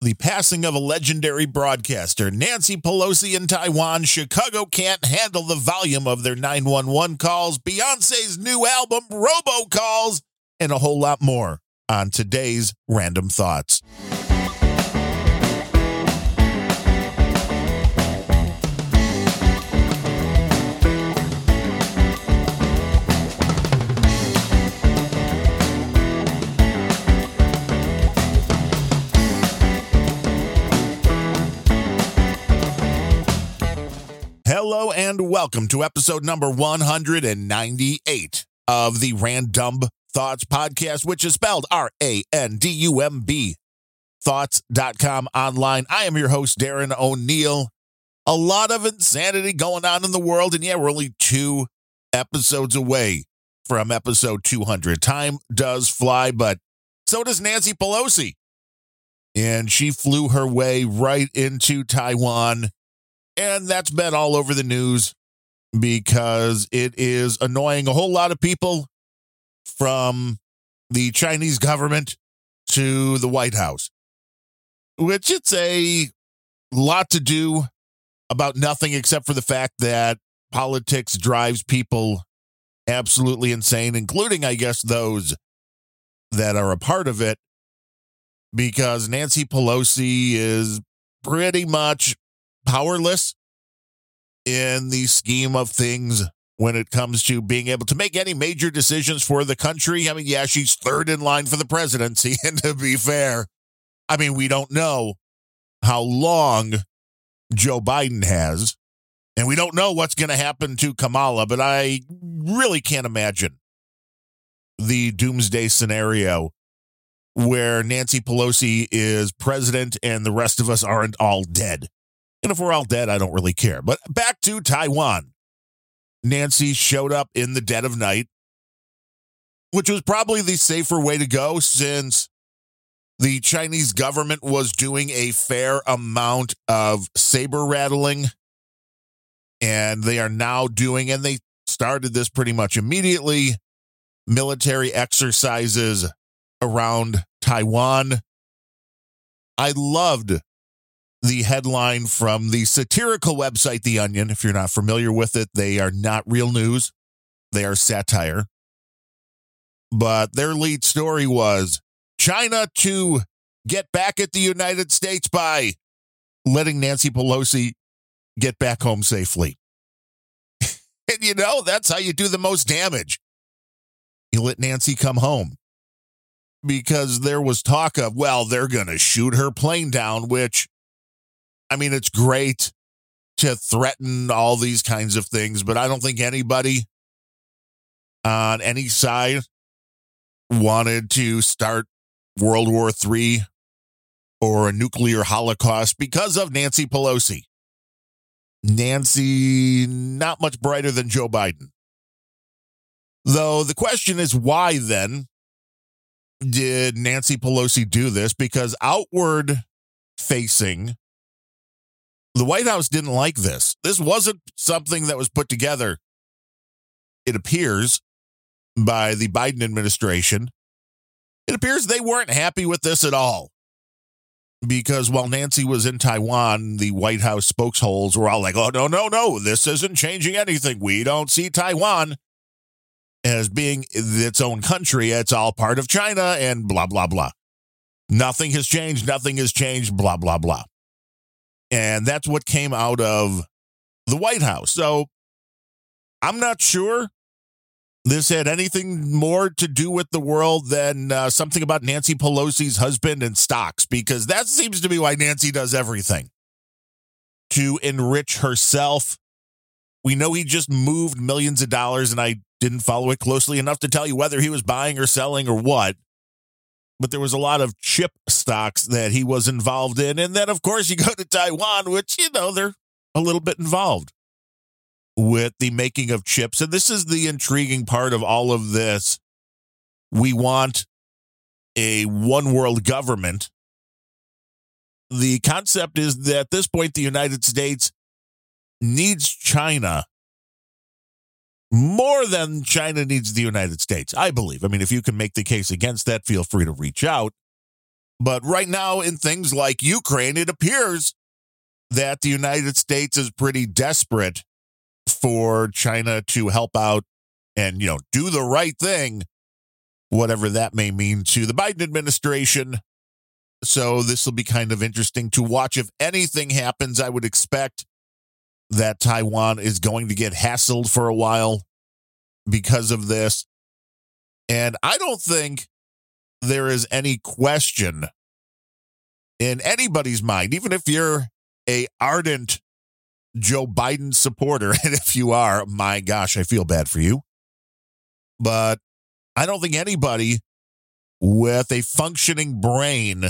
the passing of a legendary broadcaster, Nancy Pelosi in Taiwan, Chicago can't handle the volume of their 911 calls, Beyonce's new album, Robocalls, and a whole lot more on today's Random Thoughts. And welcome to episode number 198 of the Random Thoughts Podcast, which is spelled R A N D U M B thoughts.com online. I am your host, Darren O'Neill. A lot of insanity going on in the world, and yeah, we're only two episodes away from episode 200. Time does fly, but so does Nancy Pelosi. And she flew her way right into Taiwan and that's been all over the news because it is annoying a whole lot of people from the Chinese government to the White House, which it's a lot to do about nothing except for the fact that politics drives people absolutely insane, including, I guess, those that are a part of it, because Nancy Pelosi is pretty much powerless in the scheme of things when it comes to being able to make any major decisions for the country. I mean, yeah, she's third in line for the presidency. And to be fair, I mean, we don't know how long Joe Biden has. And we don't know what's going to happen to Kamala, but I really can't imagine the doomsday scenario where Nancy Pelosi is president and the rest of us aren't all dead. And if we're all dead, I don't really care. But back to Taiwan. Nancy showed up in the dead of night, which was probably the safer way to go since the Chinese government was doing a fair amount of saber rattling. And they are now doing, and they started this pretty much immediately military exercises around Taiwan. I loved the headline from the satirical website The Onion. If you're not familiar with it, they are not real news, they are satire. But their lead story was China to get back at the United States by letting Nancy Pelosi get back home safely. and you know, that's how you do the most damage. You let Nancy come home because there was talk of, well, they're going to shoot her plane down, which I mean, it's great to threaten all these kinds of things, but I don't think anybody on any side wanted to start World War III or a nuclear holocaust because of Nancy Pelosi. Nancy, not much brighter than Joe Biden. Though the question is, why then did Nancy Pelosi do this? Because outward facing, the White House didn't like this. This wasn't something that was put together, it appears, by the Biden administration. It appears they weren't happy with this at all. Because while Nancy was in Taiwan, the White House spokesholes were all like, oh, no, no, no, this isn't changing anything. We don't see Taiwan as being its own country. It's all part of China and blah, blah, blah. Nothing has changed. Nothing has changed. Blah, blah, blah. And that's what came out of the White House. So I'm not sure this had anything more to do with the world than uh, something about Nancy Pelosi's husband and stocks, because that seems to be why Nancy does everything to enrich herself. We know he just moved millions of dollars, and I didn't follow it closely enough to tell you whether he was buying or selling or what but there was a lot of chip stocks that he was involved in. And then, of course, you go to Taiwan, which, you know, they're a little bit involved with the making of chips. And this is the intriguing part of all of this. We want a one world government. The concept is that at this point, the United States needs China more than China needs the United States, I believe. I mean, if you can make the case against that, feel free to reach out. But right now, in things like Ukraine, it appears that the United States is pretty desperate for China to help out and, you know, do the right thing, whatever that may mean to the Biden administration. So this will be kind of interesting to watch. If anything happens, I would expect that Taiwan is going to get hassled for a while because of this. And I don't think there is any question in anybody's mind, even if you're a ardent Joe Biden supporter, and if you are, my gosh, I feel bad for you. But I don't think anybody with a functioning brain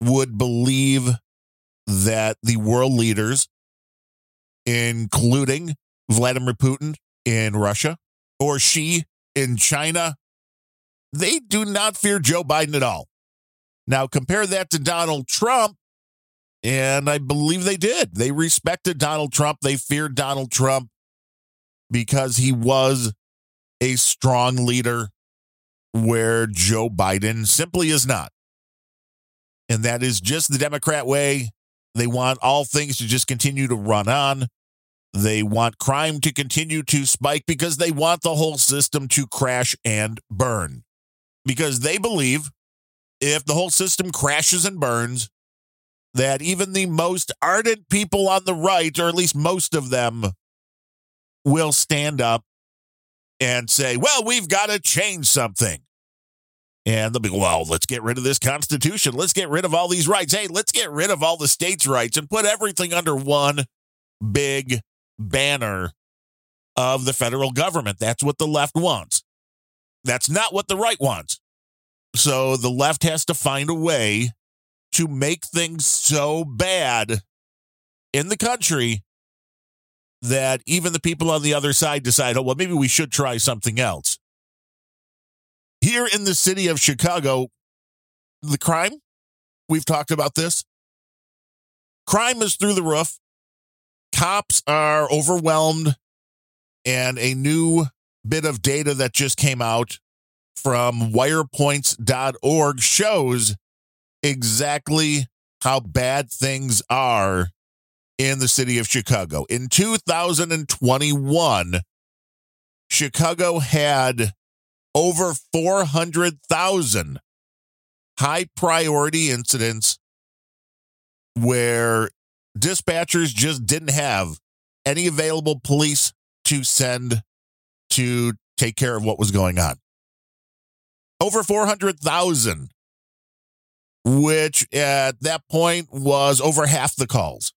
would believe that the world leaders, including Vladimir Putin in Russia or Xi in China, they do not fear Joe Biden at all. Now, compare that to Donald Trump, and I believe they did. They respected Donald Trump. They feared Donald Trump because he was a strong leader where Joe Biden simply is not. And that is just the Democrat way. They want all things to just continue to run on. They want crime to continue to spike because they want the whole system to crash and burn. Because they believe if the whole system crashes and burns, that even the most ardent people on the right, or at least most of them, will stand up and say, well, we've got to change something. And they'll be, well, let's get rid of this Constitution. Let's get rid of all these rights. Hey, let's get rid of all the states' rights and put everything under one big banner of the federal government. That's what the left wants. That's not what the right wants. So the left has to find a way to make things so bad in the country that even the people on the other side decide, oh, well, maybe we should try something else. Here in the city of Chicago, the crime, we've talked about this. Crime is through the roof. Cops are overwhelmed. And a new bit of data that just came out from wirepoints.org shows exactly how bad things are in the city of Chicago. In 2021, Chicago had over 400,000 high priority incidents where dispatchers just didn't have any available police to send to take care of what was going on. Over 400,000, which at that point was over half the calls.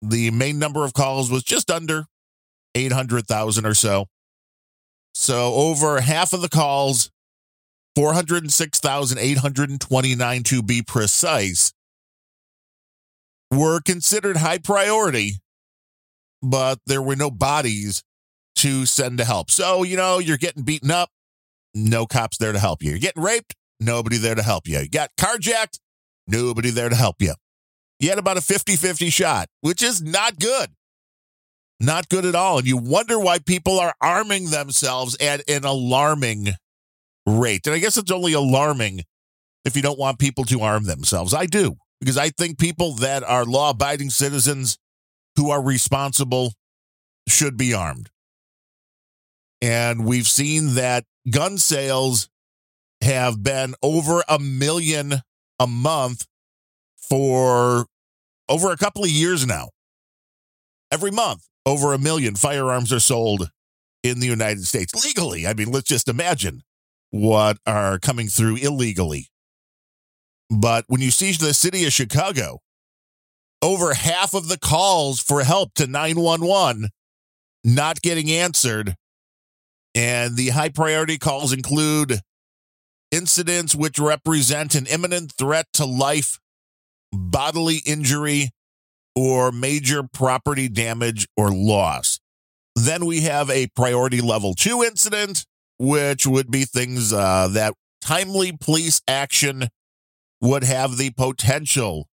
The main number of calls was just under 800,000 or so. So over half of the calls, 406,829 to be precise, were considered high priority, but there were no bodies to send to help. So, you know, you're getting beaten up, no cops there to help you. You're getting raped, nobody there to help you. You got carjacked, nobody there to help you. You had about a 50 50 shot, which is not good. Not good at all. And you wonder why people are arming themselves at an alarming rate. And I guess it's only alarming if you don't want people to arm themselves. I do, because I think people that are law abiding citizens who are responsible should be armed. And we've seen that gun sales have been over a million a month for over a couple of years now. Every month, over a million firearms are sold in the United States legally. I mean, let's just imagine what are coming through illegally. But when you see the city of Chicago, over half of the calls for help to 911 not getting answered. And the high priority calls include incidents which represent an imminent threat to life, bodily injury, or major property damage or loss. Then we have a priority level two incident, which would be things uh, that timely police action would have the potential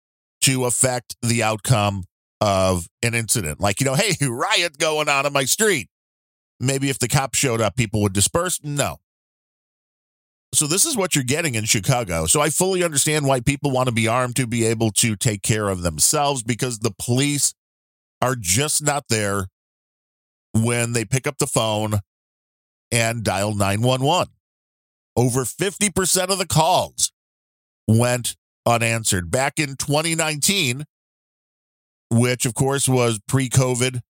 to affect the outcome of an incident. Like, you know, hey, riot going on in my street. Maybe if the cops showed up, people would disperse. No. So this is what you're getting in Chicago. So I fully understand why people want to be armed to be able to take care of themselves because the police are just not there when they pick up the phone and dial 911. Over 50% of the calls went unanswered. Back in 2019, which of course was pre COVID,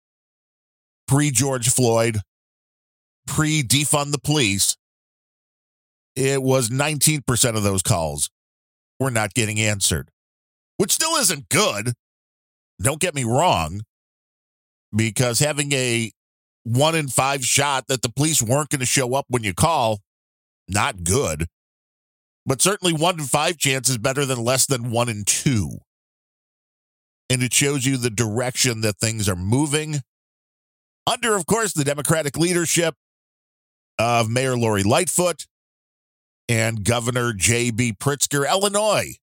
pre George Floyd, pre defund the police, it was 19% of those calls were not getting answered, which still isn't good. Don't get me wrong, because having a one in five shot that the police weren't going to show up when you call, not good. But certainly one in five chance is better than less than one in two. And it shows you the direction that things are moving. Under, of course, the Democratic leadership of Mayor Lori Lightfoot and Governor J.B. Pritzker, Illinois.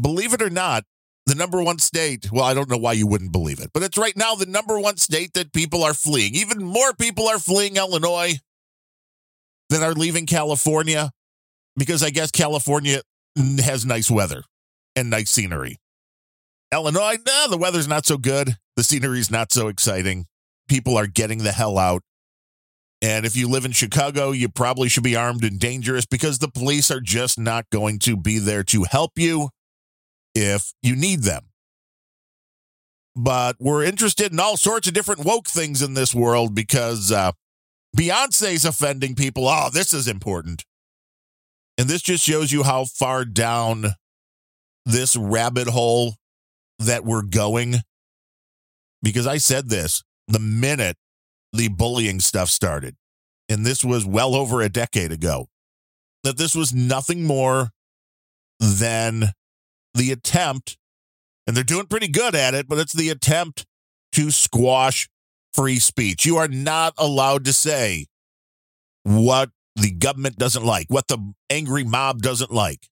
Believe it or not, the number one state, well, I don't know why you wouldn't believe it, but it's right now the number one state that people are fleeing. Even more people are fleeing Illinois than are leaving California because I guess California has nice weather and nice scenery. Illinois, nah, the weather's not so good. The scenery's not so exciting. People are getting the hell out. And if you live in Chicago, you probably should be armed and dangerous because the police are just not going to be there to help you if you need them. But we're interested in all sorts of different woke things in this world because uh, Beyonce's offending people. Oh, this is important. And this just shows you how far down this rabbit hole that we're going. Because I said this the minute the bullying stuff started, and this was well over a decade ago, that this was nothing more than the attempt, and they're doing pretty good at it, but it's the attempt to squash free speech. You are not allowed to say what the government doesn't like, what the angry mob doesn't like.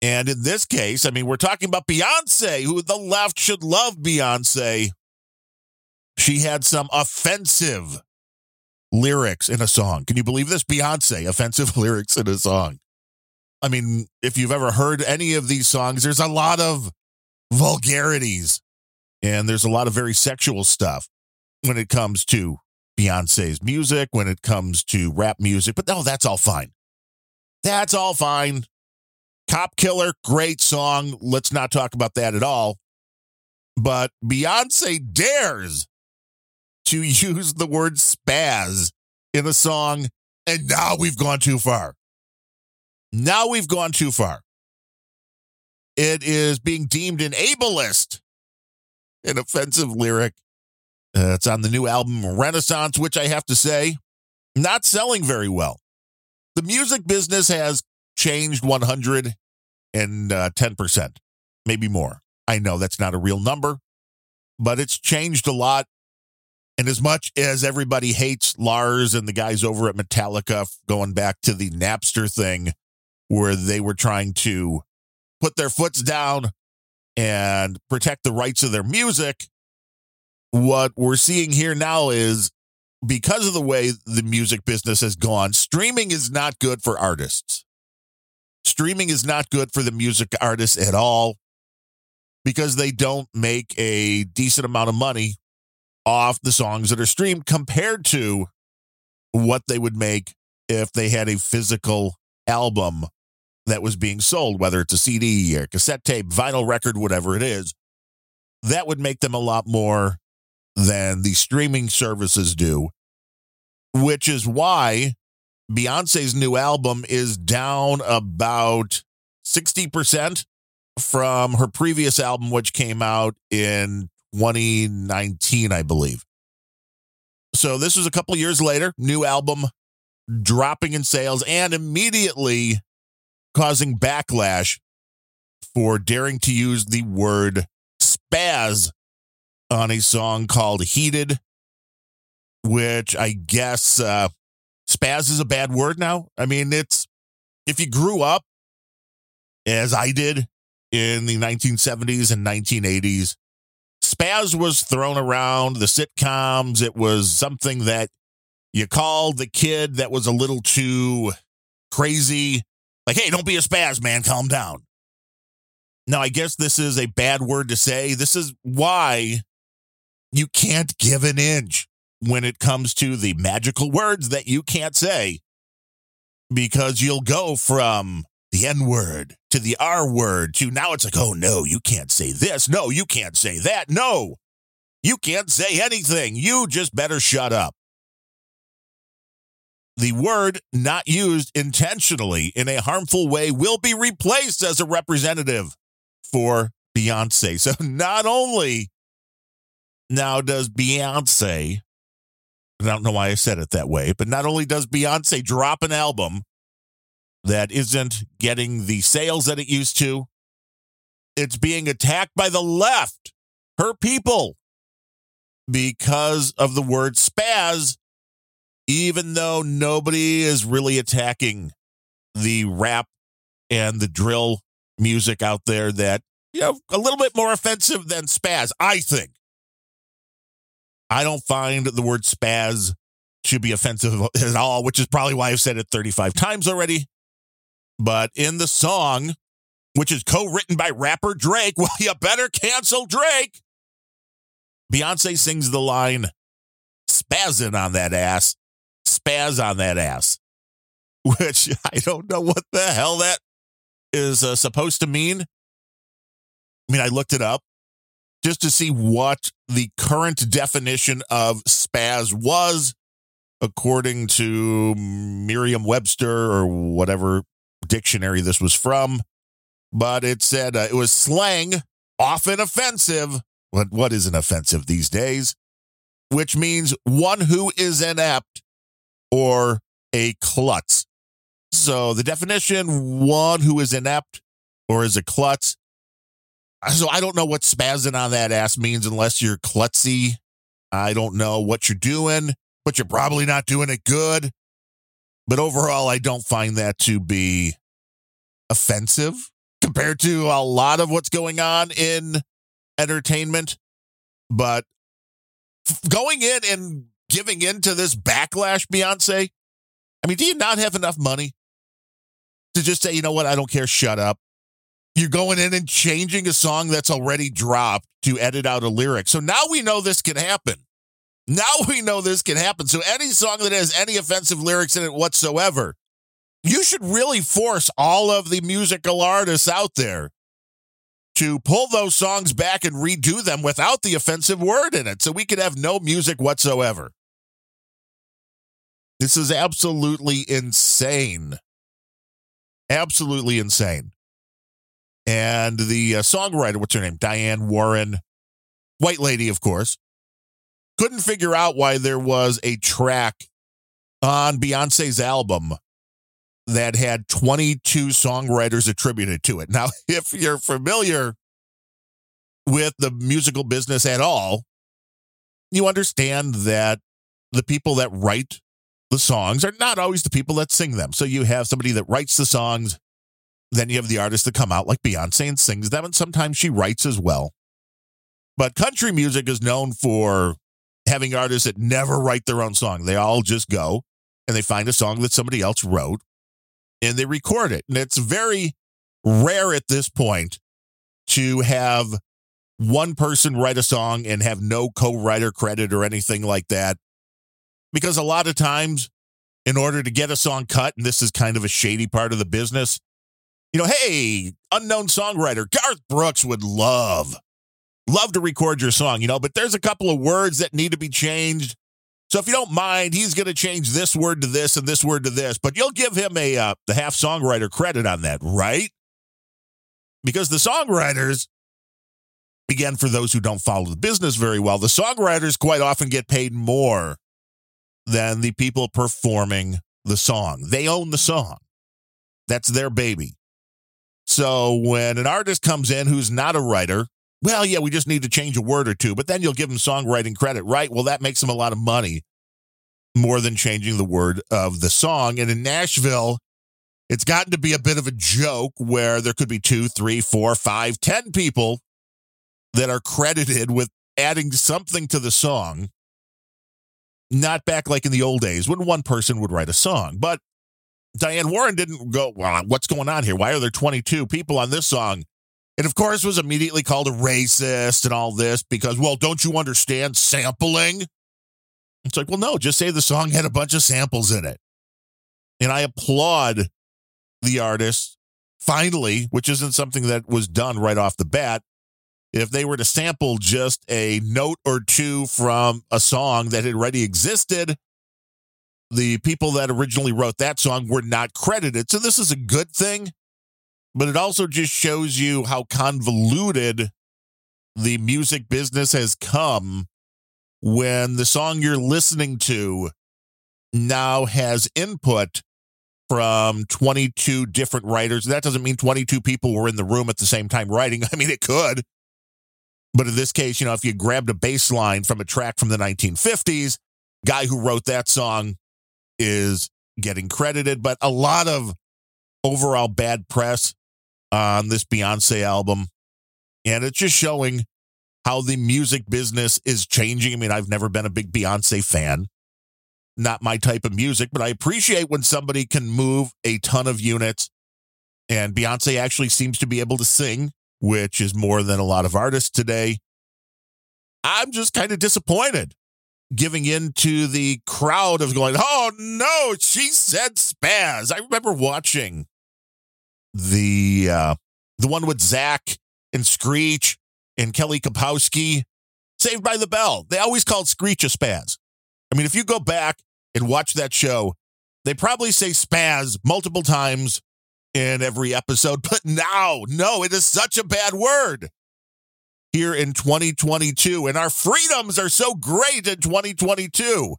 And in this case, I mean, we're talking about Beyonce, who the left should love Beyonce. She had some offensive lyrics in a song. Can you believe this? Beyonce, offensive lyrics in a song. I mean, if you've ever heard any of these songs, there's a lot of vulgarities and there's a lot of very sexual stuff when it comes to Beyonce's music, when it comes to rap music. But no, that's all fine. That's all fine. Cop Killer, great song. Let's not talk about that at all. But Beyonce dares to use the word spaz in a song, and now we've gone too far. Now we've gone too far. It is being deemed an ableist, an offensive lyric. Uh, it's on the new album Renaissance, which I have to say, not selling very well. The music business has changed 110%, uh, maybe more. I know that's not a real number, but it's changed a lot. And as much as everybody hates Lars and the guys over at Metallica going back to the Napster thing, where they were trying to put their foots down and protect the rights of their music. What we're seeing here now is because of the way the music business has gone, streaming is not good for artists. Streaming is not good for the music artists at all because they don't make a decent amount of money off the songs that are streamed compared to what they would make if they had a physical album that was being sold, whether it's a CD or cassette tape, vinyl record, whatever it is, that would make them a lot more than the streaming services do, which is why Beyonce's new album is down about 60% from her previous album, which came out in 2019, I believe. So this was a couple years later, new album dropping in sales and immediately causing backlash for daring to use the word spaz on a song called Heated, which I guess uh, spaz is a bad word now. I mean, it's if you grew up as I did in the 1970s and 1980s, spaz was thrown around the sitcoms. It was something that you called the kid that was a little too crazy, like, hey, don't be a spaz, man, calm down. Now, I guess this is a bad word to say. This is why you can't give an inch when it comes to the magical words that you can't say because you'll go from the N word to the R word to now it's like, oh no, you can't say this. No, you can't say that. No, you can't say anything. You just better shut up. The word not used intentionally in a harmful way will be replaced as a representative for Beyonce. So not only now does Beyonce, I don't know why I said it that way, but not only does Beyonce drop an album that isn't getting the sales that it used to, it's being attacked by the left, her people, because of the word spaz, even though nobody is really attacking the rap and the drill music out there that, you know, a little bit more offensive than spaz, I think. I don't find the word spaz should be offensive at all, which is probably why I've said it 35 times already. But in the song, which is co written by rapper Drake, well, you better cancel Drake. Beyonce sings the line, spazzing on that ass, spaz on that ass, which I don't know what the hell that is uh, supposed to mean. I mean, I looked it up just to see what the current definition of spaz was, according to Merriam Webster or whatever dictionary this was from. But it said uh, it was slang, often offensive. What, what isn't offensive these days? Which means one who is inept or a klutz. So the definition one who is inept or is a klutz. So I don't know what spazzing on that ass means unless you're klutzy. I don't know what you're doing, but you're probably not doing it good. But overall, I don't find that to be offensive compared to a lot of what's going on in entertainment. But going in and giving in to this backlash, Beyonce, I mean, do you not have enough money to just say, you know what, I don't care, shut up? You're going in and changing a song that's already dropped to edit out a lyric. So now we know this can happen. Now we know this can happen. So any song that has any offensive lyrics in it whatsoever, you should really force all of the musical artists out there to pull those songs back and redo them without the offensive word in it so we could have no music whatsoever. This is absolutely insane. Absolutely insane. And the uh, songwriter, what's her name? Diane Warren, white lady, of course, couldn't figure out why there was a track on Beyonce's album that had 22 songwriters attributed to it. Now, if you're familiar with the musical business at all, you understand that the people that write the songs are not always the people that sing them. So you have somebody that writes the songs, then you have the artists that come out like Beyonce and sings them, and sometimes she writes as well. But country music is known for having artists that never write their own song. They all just go and they find a song that somebody else wrote and they record it. And it's very rare at this point to have one person write a song and have no co writer credit or anything like that. Because a lot of times, in order to get a song cut, and this is kind of a shady part of the business, you know, hey, unknown songwriter, Garth Brooks would love, love to record your song, you know, but there's a couple of words that need to be changed. So if you don't mind, he's going to change this word to this and this word to this, but you'll give him a uh, the half songwriter credit on that, right? Because the songwriters, again, for those who don't follow the business very well, the songwriters quite often get paid more than the people performing the song. They own the song. That's their baby. So when an artist comes in who's not a writer, well, yeah, we just need to change a word or two, but then you'll give them songwriting credit, right? Well, that makes them a lot of money more than changing the word of the song. And in Nashville, it's gotten to be a bit of a joke where there could be two, three, four, five, ten people that are credited with adding something to the song. Not back like in the old days when one person would write a song, but Diane Warren didn't go, well, what's going on here? Why are there 22 people on this song? It, of course, was immediately called a racist and all this because, well, don't you understand sampling? It's like, well, no, just say the song had a bunch of samples in it. And I applaud the artist, finally, which isn't something that was done right off the bat. If they were to sample just a note or two from a song that had already existed, the people that originally wrote that song were not credited. So this is a good thing, but it also just shows you how convoluted the music business has come when the song you're listening to now has input from 22 different writers. That doesn't mean 22 people were in the room at the same time writing. I mean, it could. But in this case, you know, if you grabbed a bass line from a track from the 1950s, guy who wrote that song is getting credited, but a lot of overall bad press on this Beyonce album. And it's just showing how the music business is changing. I mean, I've never been a big Beyonce fan, not my type of music, but I appreciate when somebody can move a ton of units. And Beyonce actually seems to be able to sing, which is more than a lot of artists today. I'm just kind of disappointed giving in to the crowd of going, oh no, she said spaz. I remember watching the uh, the one with Zach and Screech and Kelly Kapowski, Saved by the Bell. They always called Screech a spaz. I mean, if you go back and watch that show, they probably say spaz multiple times in every episode, but now, no, it is such a bad word here in 2022. And our freedoms are so great in 2022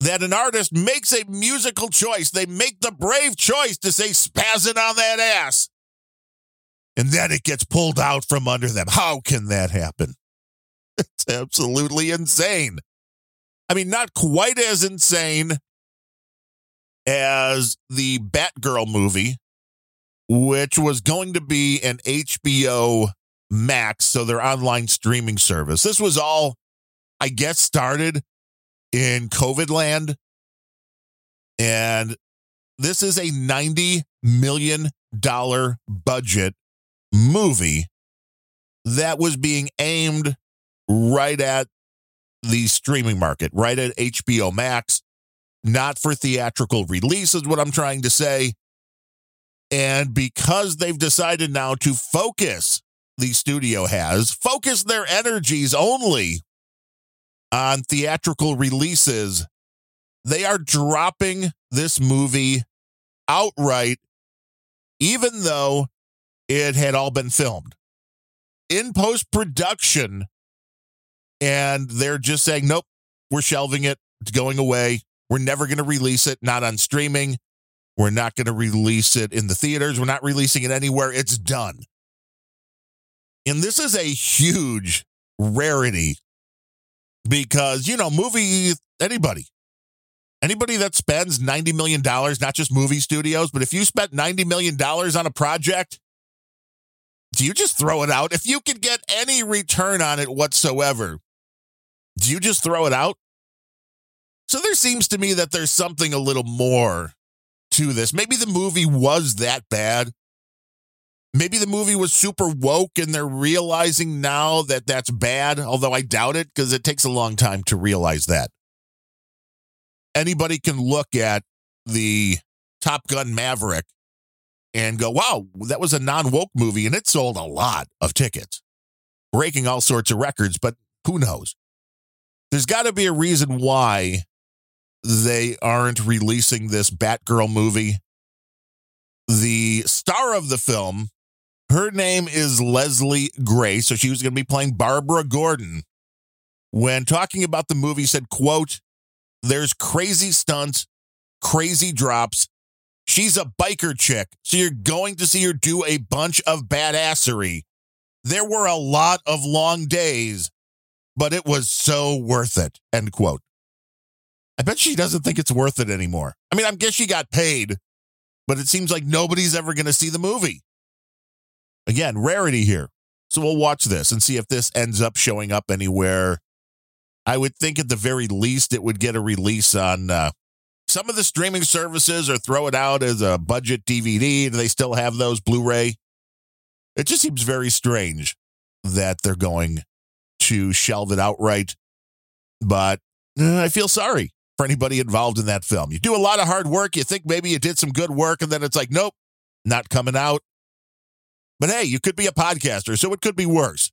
that an artist makes a musical choice. They make the brave choice to say spazzing on that ass. And then it gets pulled out from under them. How can that happen? It's absolutely insane. I mean, not quite as insane as the Batgirl movie, which was going to be an HBO Max, so their online streaming service. This was all, I guess, started in COVID land. And this is a $90 million budget movie that was being aimed right at the streaming market, right at HBO Max, not for theatrical release, is what I'm trying to say. And because they've decided now to focus the studio has focused their energies only on theatrical releases. They are dropping this movie outright, even though it had all been filmed in post production. And they're just saying, nope, we're shelving it. It's going away. We're never going to release it, not on streaming. We're not going to release it in the theaters. We're not releasing it anywhere. It's done. And this is a huge rarity because, you know, movie, anybody, anybody that spends $90 million, not just movie studios, but if you spent $90 million on a project, do you just throw it out? If you could get any return on it whatsoever, do you just throw it out? So there seems to me that there's something a little more to this. Maybe the movie was that bad Maybe the movie was super woke and they're realizing now that that's bad, although I doubt it because it takes a long time to realize that. Anybody can look at the Top Gun Maverick and go, wow, that was a non woke movie and it sold a lot of tickets, breaking all sorts of records, but who knows? There's got to be a reason why they aren't releasing this Batgirl movie. The star of the film her name is Leslie Grace, so she was going to be playing Barbara Gordon. When talking about the movie, said, quote, there's crazy stunts, crazy drops. She's a biker chick, so you're going to see her do a bunch of badassery. There were a lot of long days, but it was so worth it, end quote. I bet she doesn't think it's worth it anymore. I mean, I guess she got paid, but it seems like nobody's ever going to see the movie. Again, rarity here. So we'll watch this and see if this ends up showing up anywhere. I would think at the very least it would get a release on uh, some of the streaming services or throw it out as a budget DVD. Do they still have those Blu ray? It just seems very strange that they're going to shelve it outright. But uh, I feel sorry for anybody involved in that film. You do a lot of hard work. You think maybe you did some good work, and then it's like, nope, not coming out. But hey, you could be a podcaster, so it could be worse.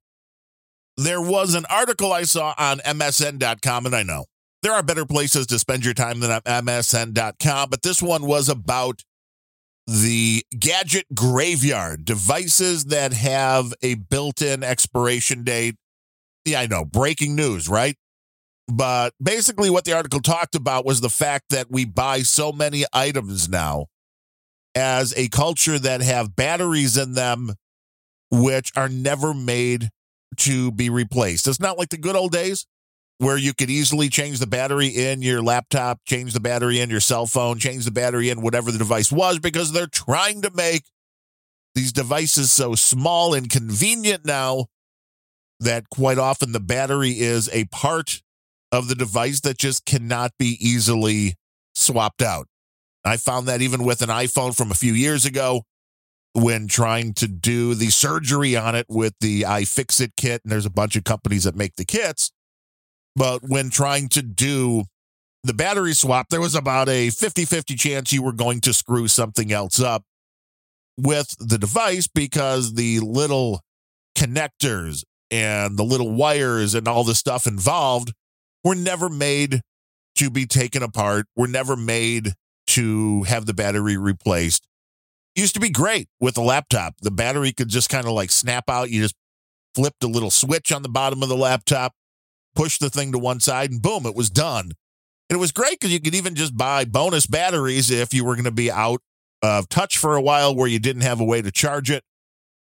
There was an article I saw on MSN.com, and I know there are better places to spend your time than MSN.com, but this one was about the gadget graveyard devices that have a built in expiration date. Yeah, I know, breaking news, right? But basically, what the article talked about was the fact that we buy so many items now as a culture that have batteries in them which are never made to be replaced. It's not like the good old days where you could easily change the battery in your laptop, change the battery in your cell phone, change the battery in whatever the device was because they're trying to make these devices so small and convenient now that quite often the battery is a part of the device that just cannot be easily swapped out. I found that even with an iPhone from a few years ago when trying to do the surgery on it with the iFixit kit, and there's a bunch of companies that make the kits. But when trying to do the battery swap, there was about a 50 50 chance you were going to screw something else up with the device because the little connectors and the little wires and all the stuff involved were never made to be taken apart, were never made to have the battery replaced. Used to be great with a laptop. The battery could just kind of like snap out. You just flipped a little switch on the bottom of the laptop, push the thing to one side, and boom, it was done. And it was great because you could even just buy bonus batteries if you were going to be out of touch for a while where you didn't have a way to charge it.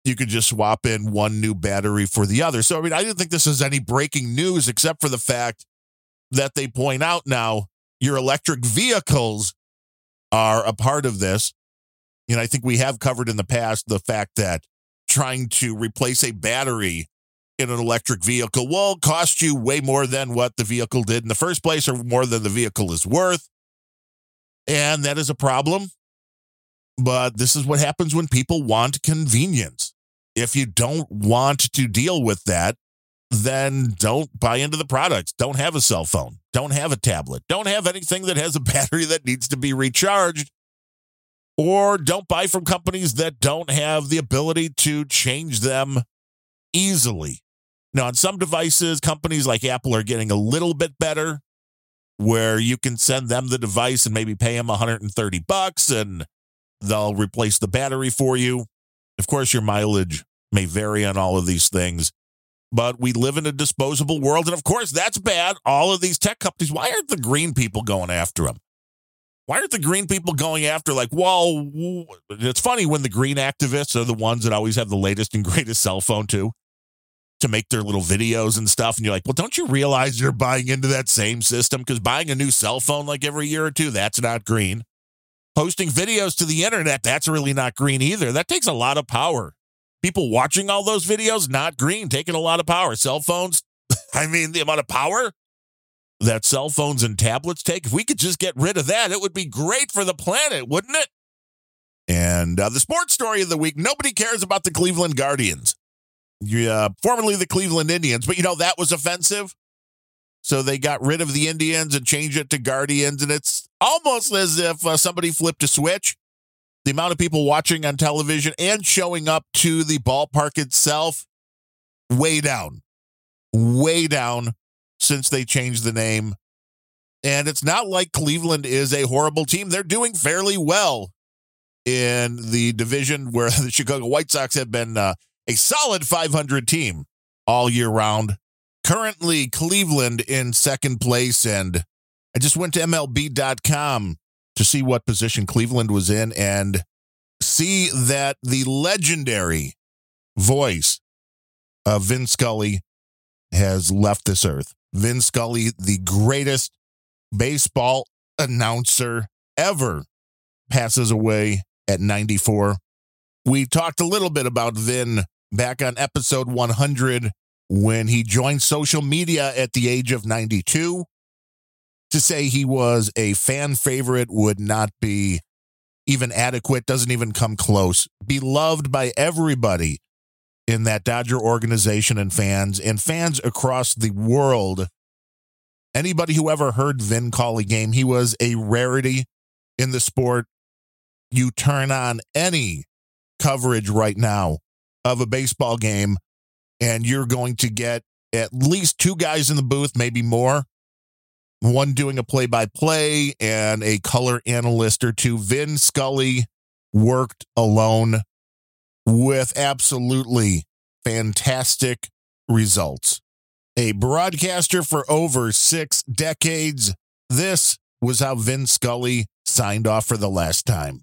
You could just swap in one new battery for the other. So, I mean, I didn't think this is any breaking news except for the fact that they point out now your electric vehicles are a part of this. Know, I think we have covered in the past the fact that trying to replace a battery in an electric vehicle will cost you way more than what the vehicle did in the first place or more than the vehicle is worth. And that is a problem. But this is what happens when people want convenience. If you don't want to deal with that, then don't buy into the products. Don't have a cell phone. Don't have a tablet. Don't have anything that has a battery that needs to be recharged. Or don't buy from companies that don't have the ability to change them easily. Now, on some devices, companies like Apple are getting a little bit better where you can send them the device and maybe pay them 130 bucks and they'll replace the battery for you. Of course, your mileage may vary on all of these things but we live in a disposable world. And of course, that's bad. All of these tech companies, why aren't the green people going after them? Why aren't the green people going after, like, well, it's funny when the green activists are the ones that always have the latest and greatest cell phone, too, to make their little videos and stuff. And you're like, well, don't you realize you're buying into that same system? Because buying a new cell phone like every year or two, that's not green. Posting videos to the internet, that's really not green either. That takes a lot of power people watching all those videos, not green, taking a lot of power. Cell phones, I mean, the amount of power that cell phones and tablets take, if we could just get rid of that, it would be great for the planet, wouldn't it? And uh, the sports story of the week nobody cares about the Cleveland Guardians, yeah, formerly the Cleveland Indians, but you know, that was offensive. So they got rid of the Indians and changed it to Guardians. And it's almost as if uh, somebody flipped a switch the amount of people watching on television and showing up to the ballpark itself way down, way down since they changed the name. And it's not like Cleveland is a horrible team. They're doing fairly well in the division where the Chicago White Sox have been uh, a solid 500 team all year round. Currently, Cleveland in second place. And I just went to MLB.com to see what position Cleveland was in and see that the legendary voice of Vin Scully has left this earth. Vin Scully, the greatest baseball announcer ever, passes away at 94. We talked a little bit about Vin back on episode 100 when he joined social media at the age of 92 To say he was a fan favorite would not be even adequate, doesn't even come close. Beloved by everybody in that Dodger organization and fans, and fans across the world. Anybody who ever heard Vin call a game, he was a rarity in the sport. You turn on any coverage right now of a baseball game, and you're going to get at least two guys in the booth, maybe more. One doing a play by play and a color analyst or two. Vin Scully worked alone with absolutely fantastic results. A broadcaster for over six decades, this was how Vin Scully signed off for the last time.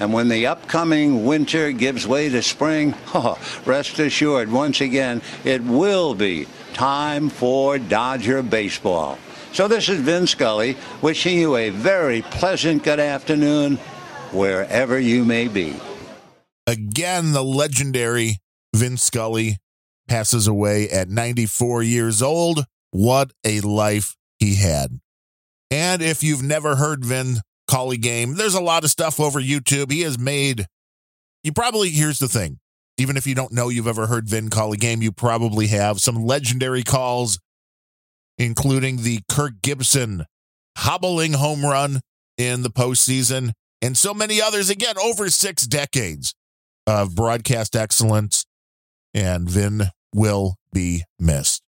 And when the upcoming winter gives way to spring, oh, rest assured, once again, it will be time for Dodger baseball. So this is Vin Scully wishing you a very pleasant good afternoon wherever you may be. Again, the legendary Vin Scully passes away at 94 years old. What a life he had. And if you've never heard Vin call a game. There's a lot of stuff over YouTube. He has made, you probably, here's the thing. Even if you don't know you've ever heard Vin call game, you probably have some legendary calls, including the Kirk Gibson hobbling home run in the postseason, and so many others. Again, over six decades of broadcast excellence, and Vin will be missed.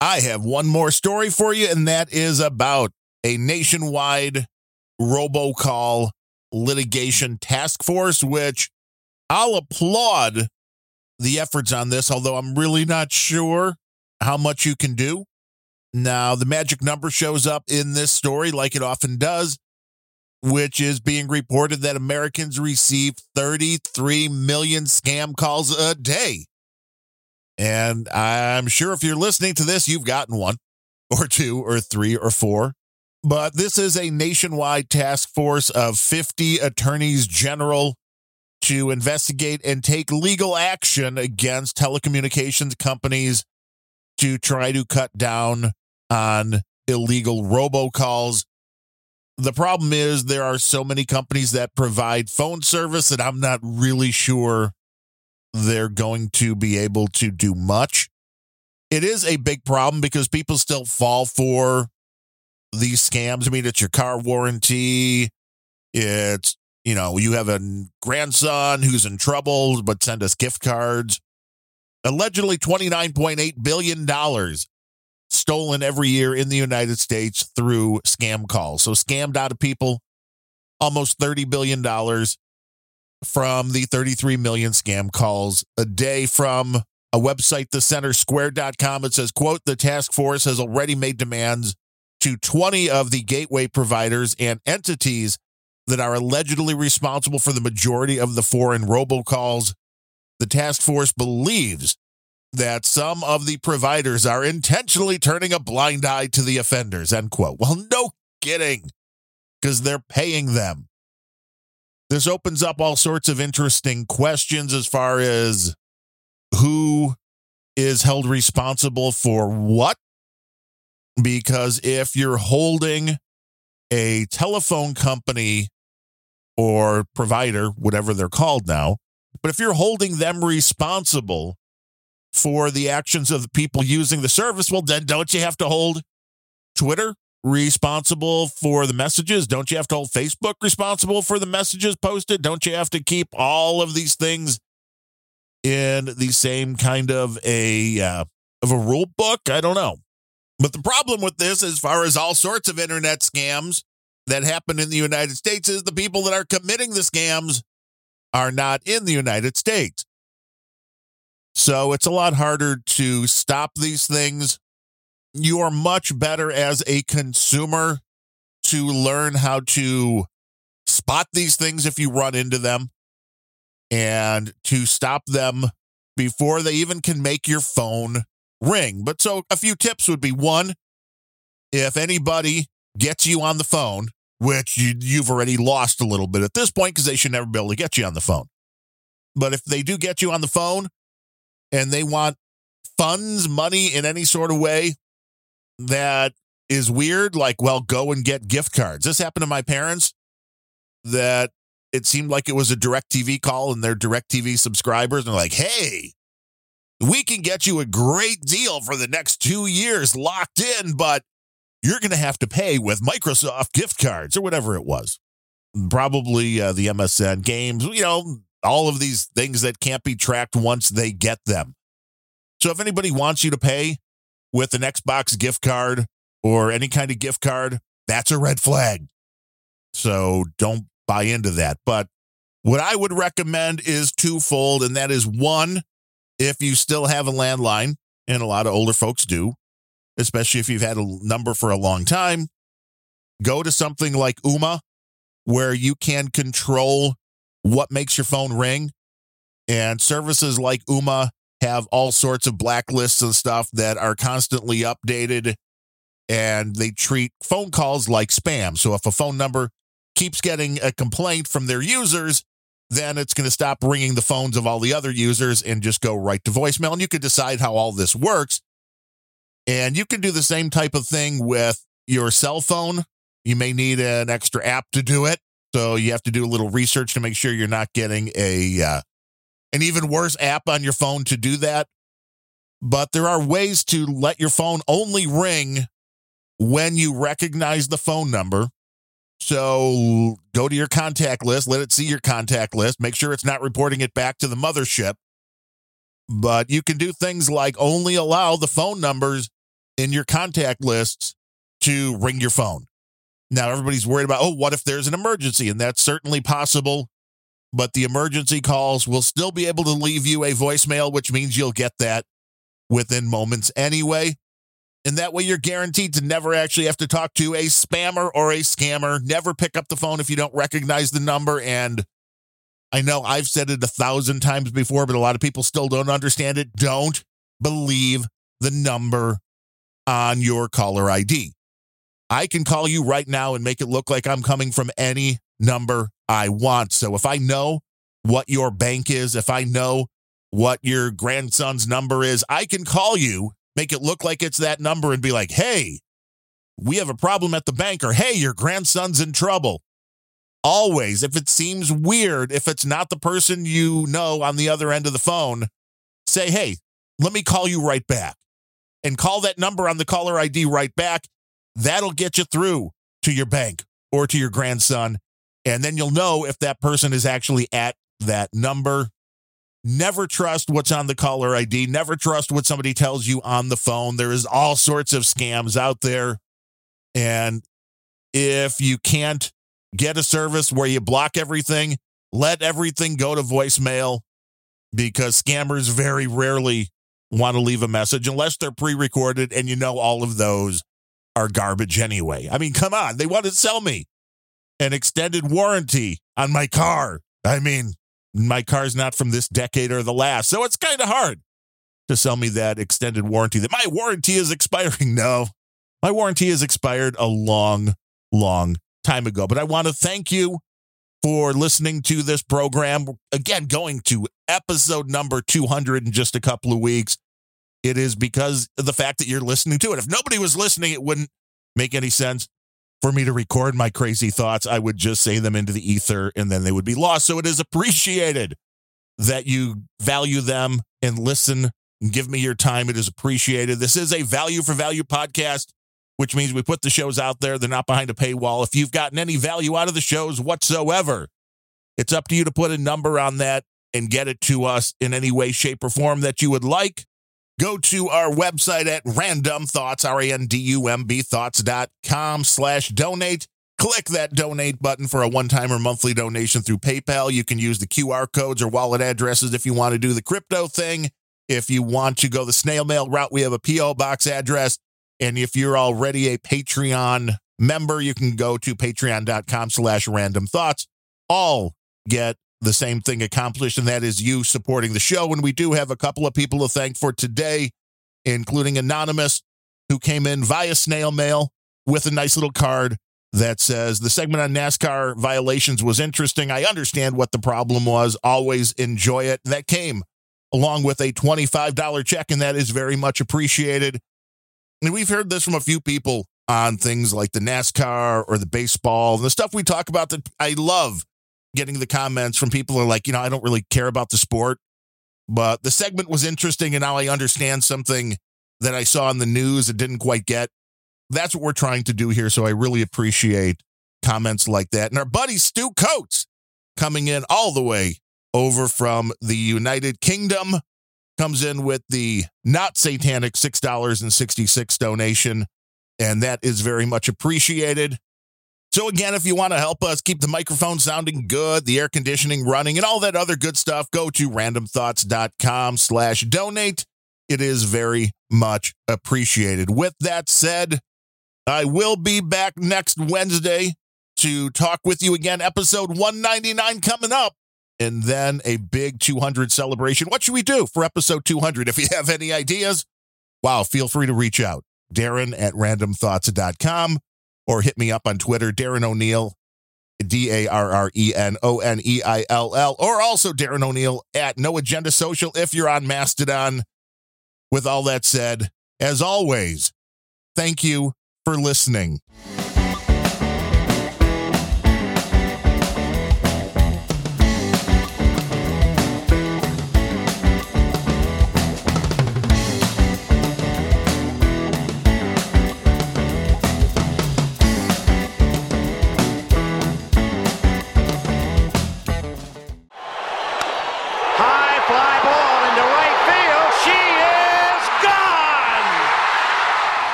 I have one more story for you, and that is about a nationwide robocall litigation task force, which I'll applaud the efforts on this, although I'm really not sure how much you can do. Now, the magic number shows up in this story, like it often does, which is being reported that Americans receive 33 million scam calls a day. And I'm sure if you're listening to this, you've gotten one or two or three or four. But this is a nationwide task force of 50 attorneys general to investigate and take legal action against telecommunications companies to try to cut down on illegal robocalls. The problem is there are so many companies that provide phone service that I'm not really sure they're going to be able to do much. It is a big problem because people still fall for these scams. I mean, it's your car warranty. It's, you know, you have a grandson who's in trouble, but send us gift cards. Allegedly $29.8 billion stolen every year in the United States through scam calls. So scammed out of people almost $30 billion from the 33 million scam calls a day from a website, thecentersquare.com. It says, quote, the task force has already made demands to 20 of the gateway providers and entities that are allegedly responsible for the majority of the foreign robocalls. The task force believes that some of the providers are intentionally turning a blind eye to the offenders, end quote. Well, no kidding, because they're paying them. This opens up all sorts of interesting questions as far as who is held responsible for what because if you're holding a telephone company or provider, whatever they're called now, but if you're holding them responsible for the actions of the people using the service, well, then don't you have to hold Twitter responsible for the messages? Don't you have to hold Facebook responsible for the messages posted? Don't you have to keep all of these things in the same kind of a uh, of a rule book. I don't know. But the problem with this, as far as all sorts of internet scams that happen in the United States, is the people that are committing the scams are not in the United States. So it's a lot harder to stop these things. You are much better as a consumer to learn how to spot these things if you run into them and to stop them before they even can make your phone ring. But so a few tips would be one, if anybody gets you on the phone, which you, have already lost a little bit at this point because they should never be able to get you on the phone. But if they do get you on the phone and they want funds, money in any sort of way that is weird, like, well, go and get gift cards. This happened to my parents that it seemed like it was a DirecTV call and they're DirecTV subscribers. And they're like, hey, we can get you a great deal for the next two years locked in, but you're going to have to pay with Microsoft gift cards or whatever it was. Probably uh, the MSN games, you know, all of these things that can't be tracked once they get them. So if anybody wants you to pay with an Xbox gift card or any kind of gift card, that's a red flag. So don't buy into that. But what I would recommend is twofold, and that is one, if you still have a landline, and a lot of older folks do, especially if you've had a number for a long time, go to something like Ooma, where you can control what makes your phone ring. And services like Ooma have all sorts of blacklists and stuff that are constantly updated and they treat phone calls like spam. So if a phone number keeps getting a complaint from their users, then it's going to stop ringing the phones of all the other users and just go right to voicemail. And you can decide how all this works. And you can do the same type of thing with your cell phone. You may need an extra app to do it. So you have to do a little research to make sure you're not getting a uh, an even worse app on your phone to do that. But there are ways to let your phone only ring when you recognize the phone number. So go to your contact list, let it see your contact list, make sure it's not reporting it back to the mothership. But you can do things like only allow the phone numbers in your contact lists to ring your phone. Now, everybody's worried about, oh, what if there's an emergency? And that's certainly possible. But the emergency calls will still be able to leave you a voicemail, which means you'll get that within moments anyway. And that way you're guaranteed to never actually have to talk to a spammer or a scammer. Never pick up the phone if you don't recognize the number. And I know I've said it a thousand times before, but a lot of people still don't understand it. Don't believe the number on your caller ID. I can call you right now and make it look like I'm coming from any number I want. So if I know what your bank is, if I know what your grandson's number is, I can call you, make it look like it's that number and be like, hey, we have a problem at the bank, or hey, your grandson's in trouble. Always, if it seems weird, if it's not the person you know on the other end of the phone, say, hey, let me call you right back and call that number on the caller ID right back. That'll get you through to your bank or to your grandson. And then you'll know if that person is actually at that number. Never trust what's on the caller ID. Never trust what somebody tells you on the phone. There is all sorts of scams out there. And if you can't get a service where you block everything, let everything go to voicemail because scammers very rarely want to leave a message unless they're pre recorded and you know all of those are garbage anyway. I mean, come on. They want to sell me an extended warranty on my car. I mean, my car's not from this decade or the last. So it's kind of hard to sell me that extended warranty that my warranty is expiring. No, my warranty has expired a long, long time ago. But I want to thank you for listening to this program. Again, going to episode number 200 in just a couple of weeks. It is because of the fact that you're listening to it. If nobody was listening, it wouldn't make any sense for me to record my crazy thoughts. I would just say them into the ether and then they would be lost. So it is appreciated that you value them and listen and give me your time. It is appreciated. This is a value for value podcast which means we put the shows out there. They're not behind a paywall. If you've gotten any value out of the shows whatsoever, it's up to you to put a number on that. and get it to us in any way, shape, or form that you would like, go to our website at randumb thoughts, R-A-N-D-U-M-B thoughts.com slash donate. Click that donate button for a one-time or monthly donation through PayPal. You can use the QR codes or wallet addresses if you want to do the crypto thing. If you want to go the snail mail route, we have a P.O. box address. And if you're already a Patreon member, you can go to patreon.com slash randumb thoughts. All get the same thing accomplished, and that is you supporting the show. And we do have a couple of people to thank for today, including Anonymous, who came in via snail mail with a nice little card that says the segment on NASCAR violations was interesting. I understand what the problem was. Always enjoy it. That came along with a $25 check, and that is very much appreciated. And we've heard this from a few people on things like the NASCAR or the baseball and the stuff we talk about that I love getting the comments from people are like, you know, I don't really care about the sport, but the segment was interesting and now I understand something that I saw in the news and didn't quite get. That's what we're trying to do here. So I really appreciate comments like that. And our buddy Stu Coates coming in all the way over from the United Kingdom comes in with the not satanic $6.66 donation and that is very much appreciated. So again, if you want to help us keep the microphone sounding good, the air conditioning running, and all that other good stuff, go to randumbthoughts.com slash donate. It is very much appreciated. With that said, I will be back next Wednesday to talk with you again. Episode 199 coming up. And then a big 200 celebration. What should we do for episode 200? If you have any ideas, wow, feel free to reach out. Darren at randumbthoughts.com or hit me up on Twitter, Darren O'Neill, D A R R E N O N E I L L, or also Darren O'Neill at No Agenda Social if you're on Mastodon. With all that said, as always, thank you for listening.